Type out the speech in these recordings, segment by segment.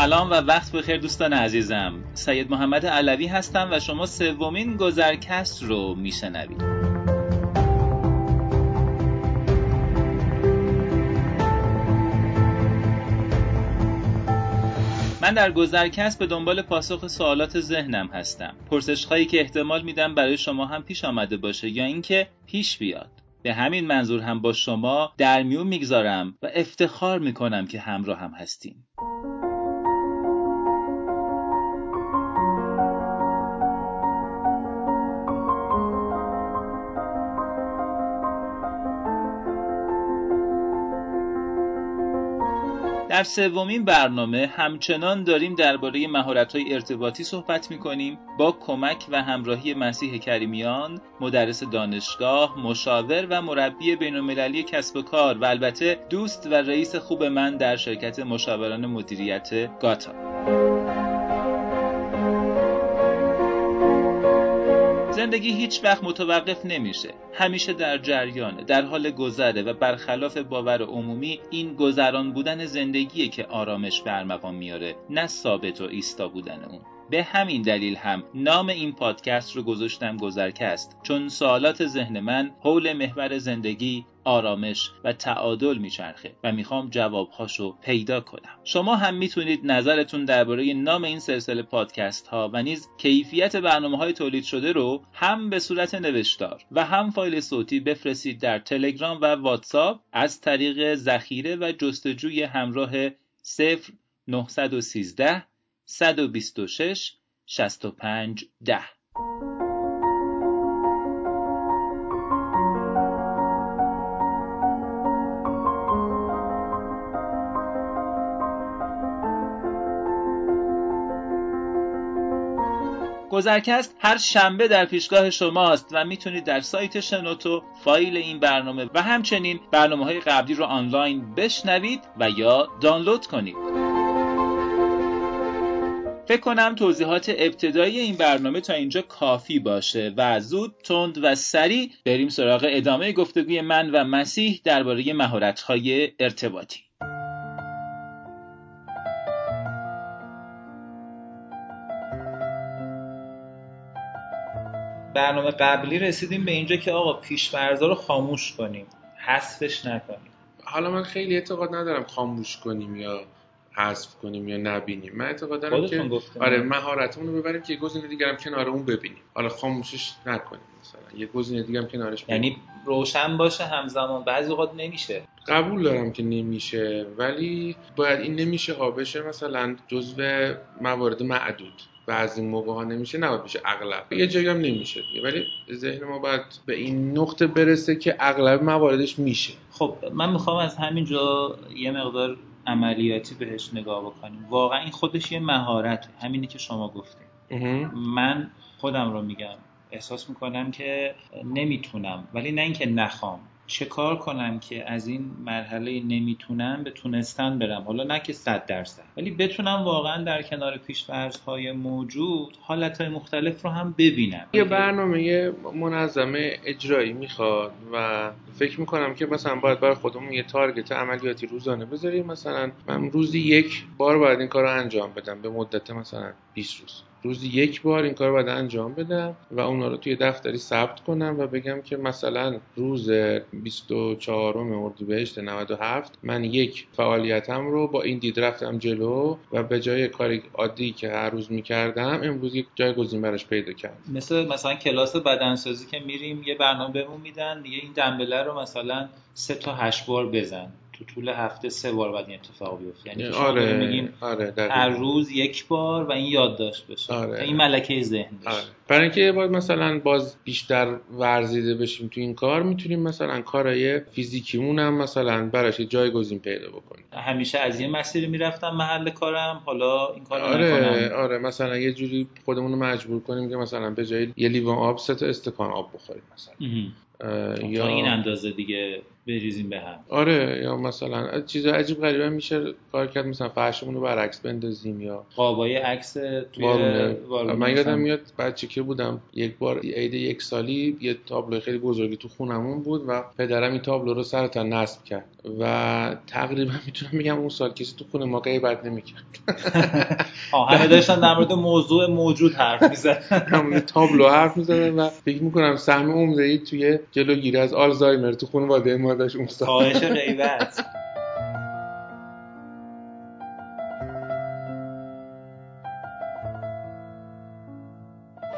سلام و وقت بخیر دوستان عزیزم. سید محمد علوی هستم و شما سومین گذرکست رو میشنوید. من در گذرکست به دنبال پاسخ سوالات ذهنم هستم. پرسش هایی که احتمال میدم برای شما هم پیش آمده باشه یا اینکه پیش بیاد. به همین منظور هم با شما در میون می‌گذارم و افتخار می‌کنم که همراه هم هستیم. در سومین برنامه همچنان داریم درباره مهارت‌های ارتباطی صحبت می‌کنیم با کمک و همراهی مسیح کریمیان، مدرس دانشگاه، مشاور و مربی بین‌المللی کسب و کار و البته دوست و رئیس خوب من در شرکت مشاوران مدیریت گاتا. زندگی هیچ وقت متوقف نمیشه. همیشه در جریانه در حال گذره و برخلاف باور عمومی این گذران بودن زندگیه که آرامش به مقام میاره نه ثابت و ایستا بودن اون. به همین دلیل هم نام این پادکست رو گذاشتم گذرکست چون سوالات ذهن من حول محور زندگی آرامش و تعادل میچرخه و می‌خوام جوابهاشو پیدا کنم. شما هم می‌تونید نظرتون درباره نام این سلسله پادکست ها و نیز کیفیت برنامه های تولید شده رو هم به صورت نوشتار و هم فایل صوتی بفرستید در تلگرام و واتساپ از طریق ذخیره و جستجوی همراه 0913 126 65 10 گذرکست هر شنبه در پیشگاه شماست و می‌تونید در سایت شنوتو فایل این برنامه و همچنین برنامه های قبلی رو آنلاین بشنوید و یا دانلود کنید. فکر کنم توضیحات ابتدایی این برنامه تا اینجا کافی باشه و زود تند و سریع بریم سراغ ادامه گفتگوی من و مسیح درباره مهارت‌های ارتباطی. برنامه قبلی رسیدیم به اینجا که آقا پیشورزا رو خاموش کنیم حذفش نکنیم. حالا من خیلی اعتقاد ندارم خاموش کنیم یا حذف کنیم یا نبینیم. من اعتقاد دارم که آره مهارتمون رو ببریم که یه گزینه دیگه هم کنار اون ببینیم. حالا خاموشش نکنیم مثلا. یه گزینه دیگه هم کنارش ببینیم. یعنی روشن باشه همزمان. بعضی اوقات نمیشه. قبول دارم که نمیشه ولی باید این نمیشه ها بشه مثلا جزو موارد معدود. بعضی موقع ها نمیشه نباید بشه اغلب. یه جایی هم نمیشه ولی ذهن ما باید به این نقطه برسه که اغلب مواردش میشه. خب من می‌خوام از همینجا یه مقدار عملیاتی بهش نگاه بکنیم. واقعا این خودش یه مهارت همینی که شما گفتیم من خودم رو میگم. احساس می‌کنم که نمی‌تونم. ولی نه اینکه نخوام. چه کار کنم که از این مرحله نمی‌تونم به تونستن برم؟ حالا نه که صد درصد ولی بتونم واقعا در کنار پیشفرزهای موجود حالتهای مختلف رو هم ببینم. یه برنامه منظمه اجرایی می‌خواد و فکر می‌کنم که مثلا باید برای خودمون یه تارگت عملیاتی روزانه بذاریم. مثلا من روزی یک بار باید این کار رو انجام بدم به مدت مثلا 20 روز. روزی یک بار این کار باید انجام بدم و اونا رو توی دفتری ثبت کنم و بگم که مثلا روز 24 اردیبهشت 97 من یک فعالیتم رو با این دید رفتم جلو و به جای کاری عادی که هر روز می‌کردم امروز یک جایگزین براش پیدا کردم. مثل مثلا کلاس بدنسازی که میریم یه برنامه بهمون میدن دیگه این دنبله رو مثلا سه تا هشت بار بزن. تو طول هفته سه بار باید این اتفاق بیفته. یعنی آره میگیم آره هر روز یک بار و این یادداشت بشه. آره. این ملکه ذهن بشه. آره. برای اینکه باید مثلا باز بیشتر ورزیده بشیم تو این کار می‌تونیم مثلا کارهای فیزیکیمون هم مثلا براش جایگزین پیدا بکنیم. همیشه از یه مسیری می‌رفتم محل کارم حالا این کارو آره نکنم. آره. مثلا یه جوری خودمون رو مجبور کنیم که مثلا به جای یه لیوان آب سه تا استکان آب بخوریم مثلا. یا این اندازه دیگه بریزیم به هم. آره یا مثلا چیز عجیب غریبه میشه کار کرد مثلا فرشمون رو برعکس بندازیم یا قابای عکس توی وارونه. من یادم میاد بچه که بودم یک بار عید یک سالی یه تابلو خیلی بزرگی تو خونمون بود و پدرم این تابلو رو سر تا نصب کرد و تقریبا می‌تونم بگم اون سال کسی تو خونه ما غیبت نمی‌کرد. همه داشتن در مورد موضوع موجود حرف می‌زدن. همون تابلو حرف می‌زدن و فکر می‌کنم سهم عمده توی جلوگیری از آلزایمر تو خانواده ما داشت اون خواهش غیبت.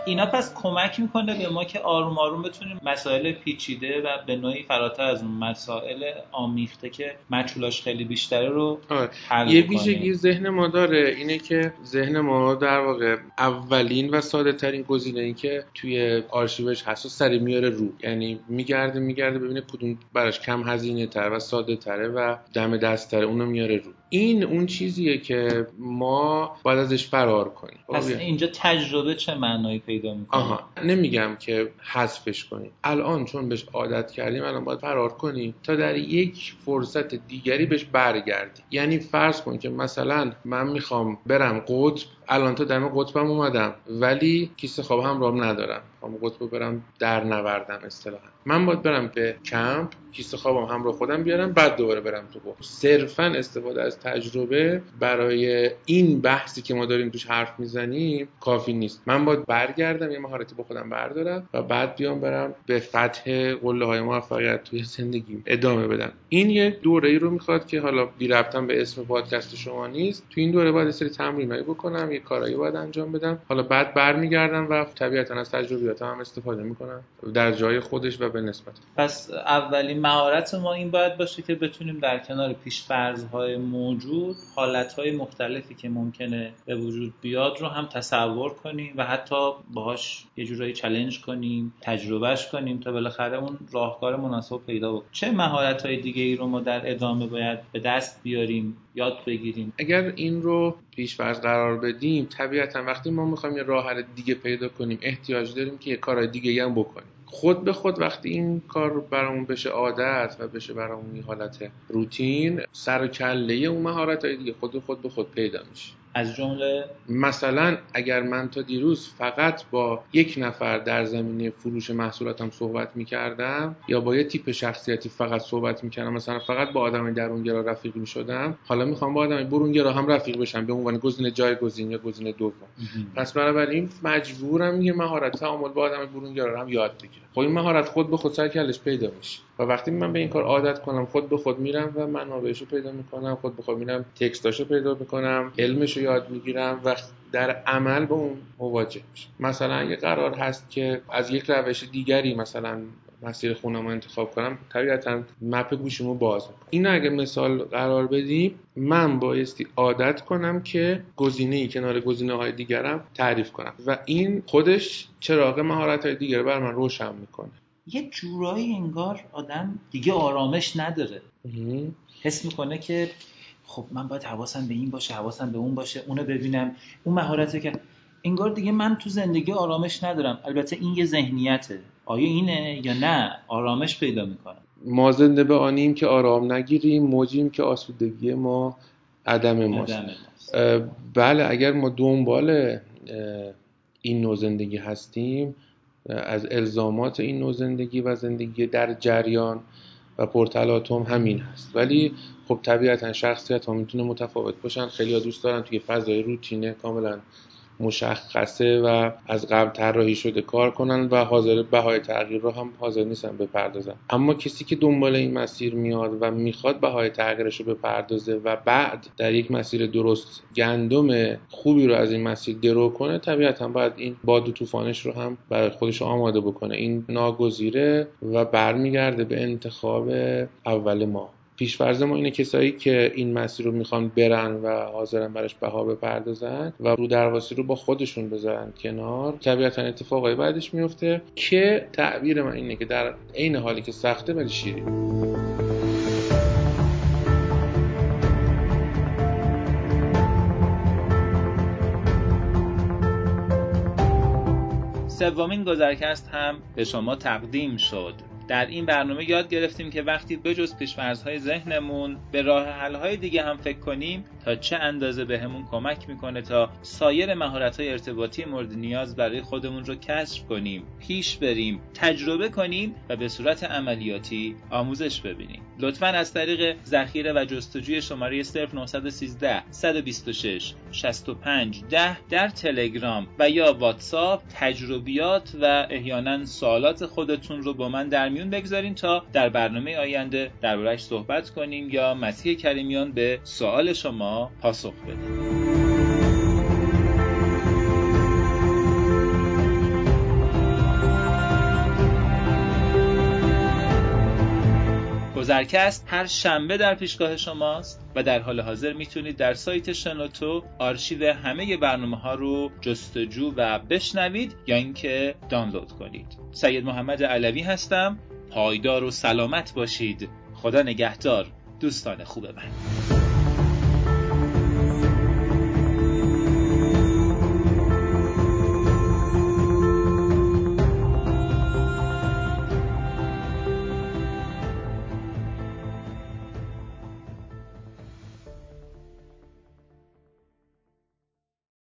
اینا پس کمک می‌کنه به ما که آروم آروم بتونیم مسائل پیچیده و به نوعی فراتر از اون مسائل آمیخته که مچولاش خیلی بیشتره رو آره. حل یه ویژگی ذهن ما داره اینه که ذهن ما در واقع اولین و ساده ترین گزینه ای که توی آرشیوش هست و سری میاره رو. یعنی میگرده میگرده ببینه کدوم براش کم هزینه تر و ساده تره و دم دست تره اونو میاره رو. این اون چیزیه که ما باید ازش فرار کنیم. پس اینجا تجربه چه معنایی پیدا می‌کنه آها نمیگم که حذفش کنیم. الان چون بهش عادت کردیم الان باید فرار کنیم. تا در یک فرصت دیگری بهش برگردیم. یعنی فرض کن که مثلا من می‌خوام برم قطب الان تا دم قطبم اومدم ولی کیسه خواب هم رام ندارم. می‌خوام قطب برم در نوردم اصطلاحا. من باید برم به کمپ کیسه خوابم همراه خودم بیارم بعد دوباره برم تو قطب. صرفا استفاده از تجربه برای این بحثی که ما داریم توش حرف می‌زنیم کافی نیست. من باید برگردم یه مهارتی با خودم بردارم و بعد بیام برم به فتح قله های موفقیت توی زندگی ادامه بدم. این یه دوره ای رو می‌خواد که حالا بی به اسم پادکست شما نیست. تو این دوره باید سری تمرینایی بکنم یه کارایی باید انجام بدم. حالا بعد برمیگردم و طبیعتا از تجربیاتم هم استفاده می‌کنم. در جای خودش و به نسبت. پس اولین مهارت ما این باید باشه که بتونیم در کنار های موجود های مختلفی که ممکنه به وجود بیاد رو هم تصور کنیم و حتی باهاش یه جورایی چلنج کنیم تجربهش کنیم تا بالاخره اون راهکار مناسب پیدا بکنیم. چه های دیگه ای رو ما در ادامه باید به دست بیاریم؟ یاد بگیریم. اگر این رو پیش فرض قرار بدیم طبیعتا وقتی ما می‌خوایم یه راه دیگه پیدا کنیم احتیاج داریم که یه کارهای دیگه هم بکنیم. خود به خود وقتی این کار برامون بشه عادت و بشه برامون حالت روتین سر و کله اون مهارت های دیگه خود خود به خود پیدا میشه. از جمله مثلا اگر من تا دیروز فقط با یک نفر در زمینه فروش محصولاتم صحبت می‌کردم یا با یه تیپ شخصیتی فقط صحبت می‌کردم مثلا فقط با آدم درونگرا رفیق می‌شدم حالا می‌خوام با آدم برونگرا هم رفیق بشم به عنوان گزینه جایگزین یا گزینه دوم. پس بنابراین مجبورم یه مهارت تعامل با آدم برونگرا هم یاد بگیرم. خب این مهارت خود به خود سر کلش پیدا میشه. وقتی من به این کار عادت کنم خود به خود میرم و منابعش رو پیدا می‌کنم خود به خود میرم تکستاشو پیدا می‌کنم علمش رو یاد می‌گیرم و در عمل به اون مواجه میشه مثلا اگه قرار هست که از یک روش دیگری مثلا مسیر خونم انتخاب کنم طبیعتا مپ گوشیمو باز می‌کنم. این اگه مثال قرار بدیم من بایستی عادت کنم که گزینه ای کنار گزینه های دیگرم تعریف کنم. و این خودش چراغ مهارت های دیگر بر من روشن می‌کنه. یه جورایی انگار آدم دیگه آرامش نداره. حس می‌کنه که خب من باید حواسم به این باشه حواسم به اون باشه اونو ببینم. اون مهارتی که انگار دیگه من تو زندگی آرامش ندارم. البته این یه ذهنیته. آیا اینه یا نه؟ آرامش پیدا می‌کنم ما زنده به آنیم که آرام نگیریم موجیم که آسودگی ما عدم ماست. بله اگر ما دنبال این نوع زندگی هستیم از الزامات این نوع زندگی و زندگی در جریان و پرتلاتوم همین هست. ولی خب طبیعتا شخصیت ها می‌تونه متفاوت باشن. خیلی ها دوست دارن توی فضای روتینه کاملا مشخصه و از قبل طراحی شده کار کنن و حاضر بهای تغییر رو هم حاضر نیستن بپردازن. اما کسی که دنبال این مسیر میاد و می‌خواد بهای تغییرش رو بپردازه و بعد در یک مسیر درست گندم خوبی رو از این مسیر درو کنه طبیعتا باید این باد و طوفانش رو هم برای خودش آماده بکنه. این ناگزیره و برمیگرده به انتخاب اول ما. پیشفرض ما اینه کسایی که این مسیر رو می‌خوان برن و حاضرن براش بها بپردازن و رو درواسی رو با خودشون بذارن کنار طبیعتا اتفاقای بعدش میفته که تعبیر من اینه که در عین حالی که سخته ولی شیرین سومین گذرکست هم به شما تقدیم شد. در این برنامه یاد گرفتیم که وقتی بجز پیشفرزهای ذهنمون به راه حل‌های دیگه هم فکر کنیم تا چه اندازه بهمون کمک می‌کنه تا سایر مهارت‌های ارتباطی مورد نیاز برای خودمون رو کسب کنیم پیش بریم تجربه کنیم و به صورت عملیاتی آموزش ببینیم. لطفا از طریق ذخیره و جستجوی شماره 0913 126 65 10 در تلگرام و یا واتساپ تجربیات و احیانا سوالات خودتون رو با من در میون بگذارین تا در برنامه آینده دربارهش صحبت کنیم یا مسیح کریمیان به سوال شما پاسخ بده. گذرکست هر شنبه در پیشگاه شماست و در حال حاضر می‌تونید در سایت شنوتو آرشیو همه برنامه ها رو جستجو و بشنوید یا اینکه دانلود کنید. سید محمد علوی هستم. پایدار و سلامت باشید. خدا نگهدار. دوستان خوب من.